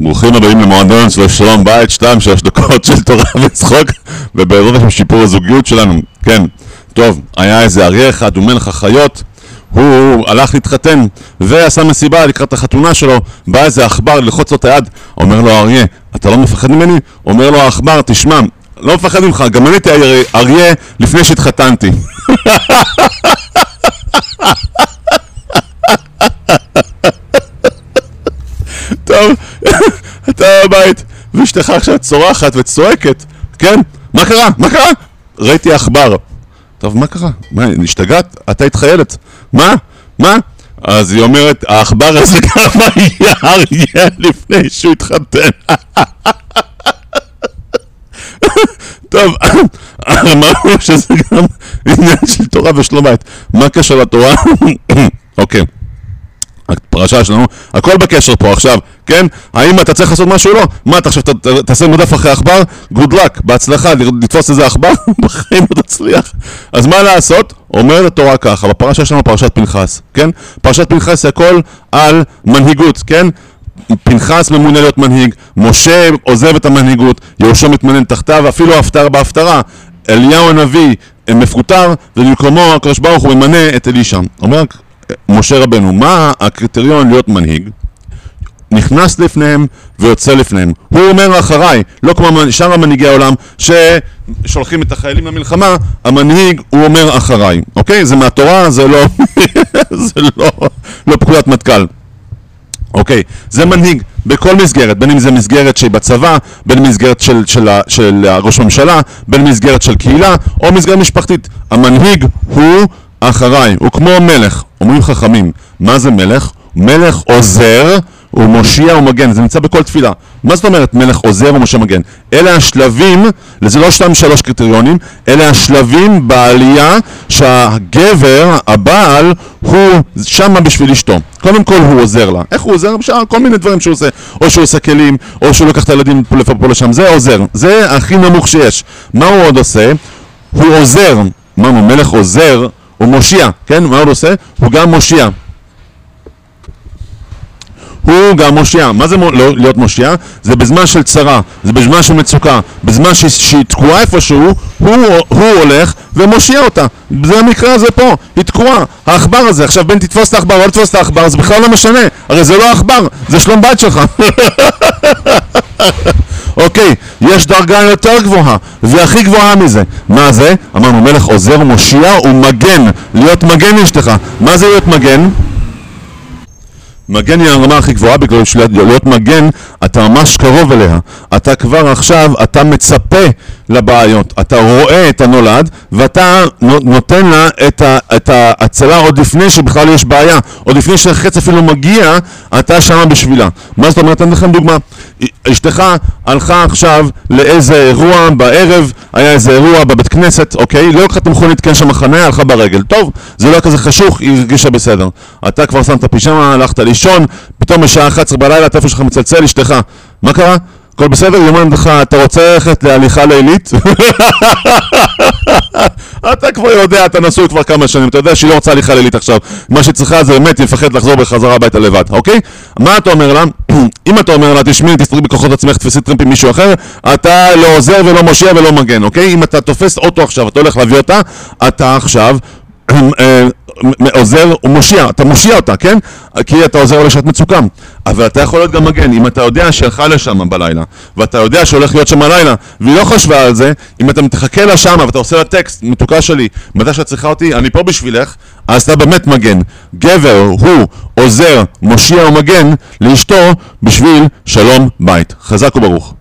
ברוכים הבאים למועדון של שלום בית, שתיים, שלוש דקות של תורה וצחוק ובעזרת השם שיפור הזוגיות שלנו, כן. טוב, היה איזה אריה אחד, הוא מלך החיות, הוא הלך להתחתן ועשה מסיבה לקראת החתונה שלו, בא איזה עכבר ללחוץ לו את היד, אומר לו האריה, אתה לא מפחד ממני? אומר לו העכבר, תשמע, לא מפחד ממך, גם אני הייתי אריה- אריה לפני שהתחתנתי. טוב, אתה בבית, ואשתך עכשיו צורחת וצועקת, כן? מה קרה? מה קרה? ראיתי עכבר. טוב, מה קרה? מה, השתגעת? אתה חיילת. מה? מה? אז היא אומרת, העכבר הזה גם היה אריה לפני שהוא התחתן. טוב, אמרנו שזה גם עניין של תורה ושלום בית. מה הקשר לתורה? אוקיי. הפרשה שלנו, הכל בקשר פה עכשיו, כן? האם אתה צריך לעשות משהו או לא? מה, אתה עכשיו תעשה מודף אחרי עכבר? גוד לק, בהצלחה, לתפוס איזה עכבר? בחיים לא תצליח. אז מה לעשות? אומרת התורה ככה, בפרשה שלנו פרשת פנחס, כן? פרשת פנחס זה הכל על מנהיגות, כן? פנחס ממונה להיות מנהיג, משה עוזב את המנהיגות, יהושע מתמנן תחתיו, אפילו ההפטרה בהפטרה, אליהו הנביא אה, מפוטר, ובמקומו הקדוש ברוך הוא ממנה את אלישע. אומר משה רבנו, מה הקריטריון להיות מנהיג? נכנס לפניהם ויוצא לפניהם. הוא אומר אחריי, לא כמו שאר מנהיגי העולם ששולחים את החיילים למלחמה, המנהיג הוא אומר אחריי, אוקיי? זה מהתורה, זה לא, זה לא, לא פקודת מטכ"ל. אוקיי, זה מנהיג בכל מסגרת, בין אם זה מסגרת שהיא בצבא, בין מסגרת של, של, ה- של ראש הממשלה, בין מסגרת של קהילה, או מסגרת משפחתית. המנהיג הוא אחריי, הוא כמו מלך. אומרים חכמים, מה זה מלך? מלך עוזר ומושיע ומגן, זה נמצא בכל תפילה. מה זאת אומרת מלך עוזר ומושיע ומגן? אלה השלבים, זה לא שתיים שלוש קריטריונים, אלה השלבים בעלייה שהגבר, הבעל, הוא שמה בשביל אשתו. קודם כל הוא עוזר לה. איך הוא עוזר? בשאר כל מיני דברים שהוא עושה. או שהוא עושה כלים, או שהוא לוקח את הילדים פה לפה פה לשם. זה עוזר. זה הכי נמוך שיש. מה הוא עוד עושה? הוא עוזר. אמרנו, מלך עוזר, הוא מושיע. כן? מה הוא עושה? הוא גם מושיע. הוא גם מושיע. מה זה מו- לא, להיות מושיע? זה בזמן של צרה, זה בזמן של מצוקה, בזמן ש- שהיא תקועה איפשהו, הוא, הוא הולך ומושיע אותה. זה המקרה הזה פה, היא תקועה. העכבר הזה, עכשיו בין תתפוס את העכבר או לא תתפוס את העכבר, זה בכלל לא משנה. הרי זה לא עכבר, זה שלום בית שלך. אוקיי, יש דרגה יותר גבוהה, והכי גבוהה מזה. מה זה? אמרנו מלך עוזר, מושיע ומגן. להיות מגן לאשתך. מה זה להיות מגן? מגן היא הרמה הכי גבוהה בגלל שלהיות מגן אתה ממש קרוב אליה. אתה כבר עכשיו, אתה מצפה לבעיות. אתה רואה את הנולד ואתה נו- נותן לה את, ה, את ההצלה עוד לפני שבכלל יש בעיה. עוד לפני שהחץ אפילו מגיע אתה שמה בשבילה. מה זאת אומרת? אני אתן לכם דוגמה. אשתך הלכה עכשיו לאיזה אירוע בערב היה איזה אירוע בבית כנסת, אוקיי? לא לקחה את המכונית, כן שם מחנה, הלכה ברגל. טוב, זה לא היה כזה חשוך, היא הרגישה בסדר. אתה כבר שם את הפיג'מה, הלכת לישון, פתאום בשעה 11 בלילה הטלפון שלך מצלצל, אשתך. מה קרה? הכל בסדר? היא אומרת לך, אתה רוצה ללכת להליכה לילית? אתה כבר יודע, אתה נשוי כבר כמה שנים, אתה יודע שהיא לא רוצה הליכה לילית עכשיו. מה שהיא צריכה זה באמת, היא מפחדת לחזור בחזרה הביתה לבד, אוקיי? מה אתה אומר לה? אם אתה אומר לה, תשמעי, תסתכלי בכוחות עצמך, תפסי טרמפ עם מישהו אחר, אתה לא עוזר ולא מושיע ולא מגן, אוקיי? אם אתה תופס אוטו עכשיו, אתה הולך להביא אותה, אתה עכשיו עוזר ומושיע, אתה מושיע אותה, כן? כי אתה עוזר לה לשעת מצוקה. אבל אתה יכול להיות גם מגן, אם אתה יודע שהלכה לשם בלילה, ואתה יודע שהולך להיות שם הלילה, והיא לא חשבה על זה, אם אתה תחכה לה שמה ואתה עושה לה טקסט, מתוקה שלי, מתי שאת צריכה אותי, אני פה בשבילך, אז אתה באמת מגן. גבר הוא עוזר, מושיע ומגן לאשתו בשביל שלום בית. חזק וברוך.